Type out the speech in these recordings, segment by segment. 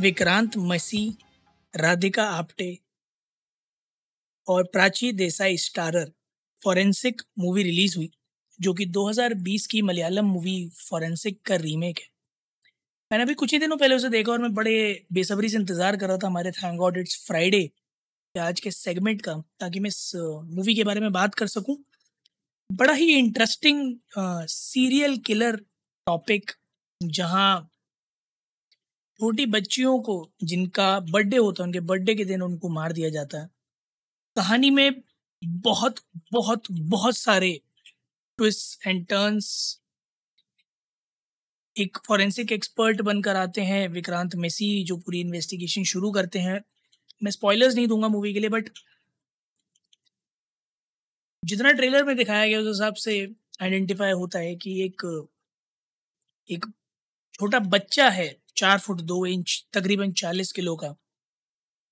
विक्रांत, मसी, राधिका आप्टे और Prachi Desai starrer Forensic movie release हुई, जो कि 2020 की मलयालम मूवी फॉरेंसिक का रीमेक है। मैंने अभी कुछ ही दिनों पहले उसे देखा और मैं बड़े बेसब्री से इंतज़ार कर रहा था हमारे थैंक गॉड इट्स फ्राइडे आज के सेगमेंट का, ताकि मैं इस मूवी के बारे में बात कर सकूँ। बड़ा ही इंटरेस्टिंग सीरियल किलर टॉपिक जहाँ छोटी बच्चियों को जिनका बर्थडे होता है, उनके बर्थडे के दिन उनको मार दिया जाता है। कहानी में बहुत बहुत बहुत सारे ट्विस्ट एंड टर्न्स एक फॉरेंसिक एक्सपर्ट बनकर आते हैं, विक्रांत मेसी, जो पूरी इन्वेस्टिगेशन शुरू करते हैं। मैं स्पॉयलर्स नहीं दूँगा मूवी के लिए बट जितना ट्रेलर में दिखाया गया उस हिसाब से आइडेंटिफाई होता है कि एक एक छोटा बच्चा है चार फुट दो इंच, तकरीबन चालीस किलो का,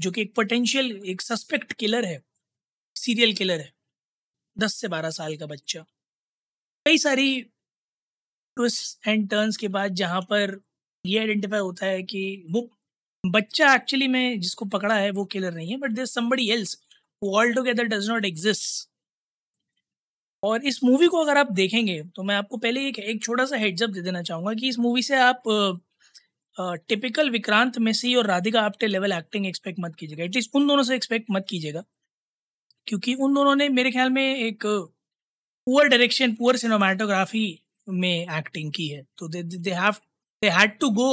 जो कि एक पोटेंशियल एक सस्पेक्ट किलर है सीरियल किलर है, दस से बारह साल का बच्चा। कई सारी ट्विस्ट एंड टर्न्स के बाद जहाँ पर ये आइडेंटिफाई होता है कि वो बच्चा एक्चुअली में जिसको पकड़ा है, वो किलर नहीं है but there somebody else altogether does not exist और इस मूवी को अगर आप देखेंगे तो मैं आपको पहले एक एक छोटा सा हेड्सअप दे देना चाहूँगा कि इस मूवी से आप टिपिकल विक्रांत, मेसी और Radhika Apte level acting expect मत कीजिएगा। एटलीस्ट उन दोनों से एक्सपेक्ट मत कीजिएगा। क्योंकि उन दोनों ने मेरे ख्याल में एक पुअर डायरेक्शन पुअर सिनेमाटोग्राफी में एक्टिंग की है। तो they they have they had to go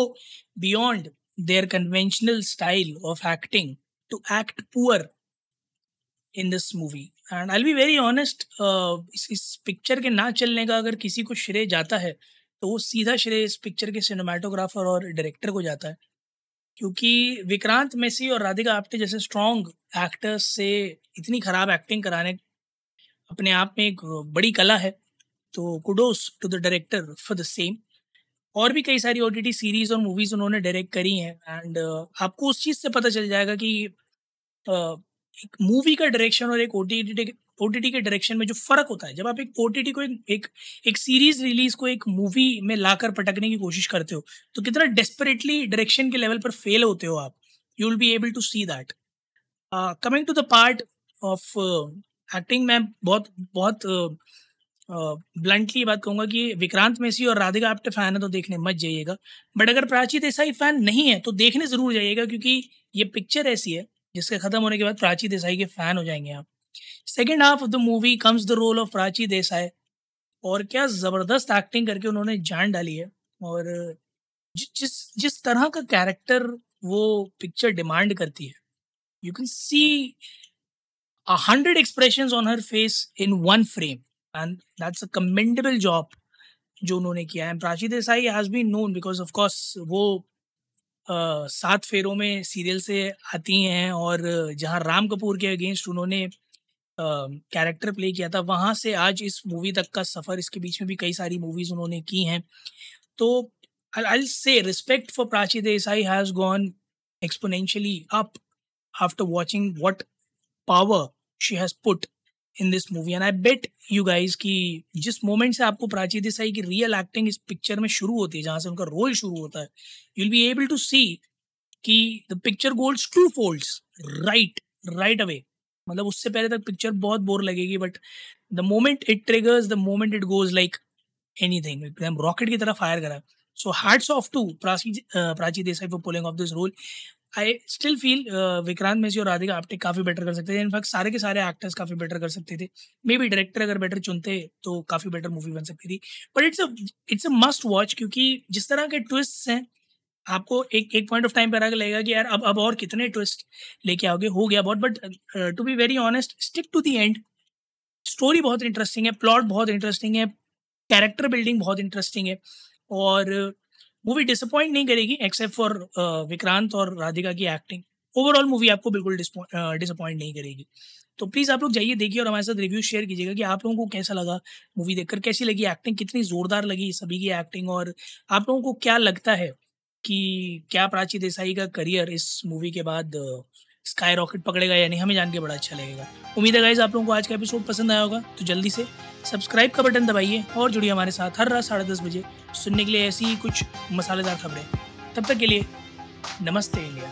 beyond their conventional style of acting to act poor in this movie and I be very honest इस पिक्चर के ना चलने का अगर किसी को श्रेय जाता है तो वो सीधा श्रेय इस पिक्चर के सिनेमाटोग्राफर और डायरेक्टर को जाता है। क्योंकि विक्रांत मेसी और राधिका आप्टे जैसे स्ट्रॉन्ग एक्टर्स से इतनी ख़राब एक्टिंग कराने अपने आप में एक बड़ी कला है। तो kudos to the director for the same और भी कई सारी ओ सीरीज़ और मूवीज़ उन्होंने डायरेक्ट करी हैं एंड uh, आपको उस चीज़ से पता चल जाएगा कि uh, एक मूवी का डायरेक्शन और एक ओ टी ओ के डायरेक्शन में जो फ़र्क होता है जब आप एक ओ को एक एक, एक सीरीज़ रिलीज़ को एक मूवी में लाकर पटकने की कोशिश करते हो तो कितना डेस्परेटली डायरेक्शन के लेवल पर फेल होते हो आप you will be able to see that coming to the part of acting मैं बहुत बहुत ब्लंटली uh, बात कहूँगा कि विक्रांत मेसी और राधिका आप्टे फ़ैन है तो देखने मत जाइएगा बट अगर प्राची देसाई फ़ैन नहीं है तो देखने ज़रूर जाइएगा क्योंकि ये पिक्चर ऐसी है जिसके ख़त्म होने के बाद प्राची देसाई के फ़ैन हो जाएँगे आप। Second half of the movie comes the role of Prachi Desai और क्या ज़बरदस्त एक्टिंग करके उन्होंने जान डाली है। और जिस जिस तरह का कैरेक्टर वो पिक्चर डिमांड करती है you can see hundred expressions on her face in one frame, and that's a commendable job जो उन्होंने किया है। Prachi Desai has been known because of course वो सात फेरों में सीरियल से आती हैं और जहाँ राम कपूर के अगेंस्ट उन्होंने कैरेक्टर प्ले किया था। वहाँ से आज इस मूवी तक का सफ़र, इसके बीच में भी कई सारी मूवीज़ उन्होंने की हैं। तो I say respect for Prachi Desai has gone exponentially up after watching what power she has put in this movie. And I bet you guys कि जिस मोमेंट से आपको प्राची देसाई की रियल एक्टिंग इस पिक्चर में शुरू होती है, जहाँ से उनका रोल शुरू होता है you will be able to see कि the picture golds two folds right right away मतलब उससे पहले तक पिक्चर बहुत बोर लगेगी but the moment it triggers the moment it goes like anything एकदम रॉकेट की तरह फायर करा। So hats off to Prachi Prachi Desai for pulling off this role I still feel Vikrant Massey और राधिका आप्टे काफ़ी better कर सकते थे। In fact सारे के सारे एक्टर्स काफ़ी बेटर कर सकते थे। मे बी डायरेक्टर अगर बेटर चुनते तो काफ़ी बेटर मूवी बन सकती थी। But it's it's a must watch क्योंकि जिस तरह के ट्विस्ट हैं आपको एक एक पॉइंट ऑफ़ टाइम पर आगे लगेगा कि यार अब अब और कितने ट्विस्ट लेके आओगे? हो गया बहुत but to be very honest stick to the end story बहुत इंटरेस्टिंग है प्लॉट बहुत इंटरेस्टिंग है कैरेक्टर बिल्डिंग बहुत इंटरेस्टिंग है, और मूवी डिसअपॉइंट नहीं करेगी एक्सेप्ट फॉर विक्रांत और राधिका की एक्टिंग ओवरऑल मूवी आपको बिल्कुल डिसअपॉइंट नहीं करेगी. तो प्लीज़ आप लोग जाइए, देखिए और हमारे साथ रिव्यू शेयर कीजिएगा कि आप लोगों को कैसा लगा मूवी देखकर, कैसी लगी एक्टिंग कितनी ज़ोरदार लगी सभी की एक्टिंग और आप लोगों को क्या लगता है? कि क्या प्राची देसाई का करियर इस मूवी के बाद स्काई रॉकेट पकड़ेगा या नहीं, हमें जान के बड़ा अच्छा लगेगा। उम्मीद है गाइज़ आप लोगों को आज का एपिसोड पसंद आया होगा तो जल्दी से सब्सक्राइब का बटन दबाइए और जुड़िए हमारे साथ हर रात साढ़े दस बजे सुनने के लिए ऐसी ही कुछ मसालेदार खबरें। तब तक के लिए, नमस्ते इंडिया।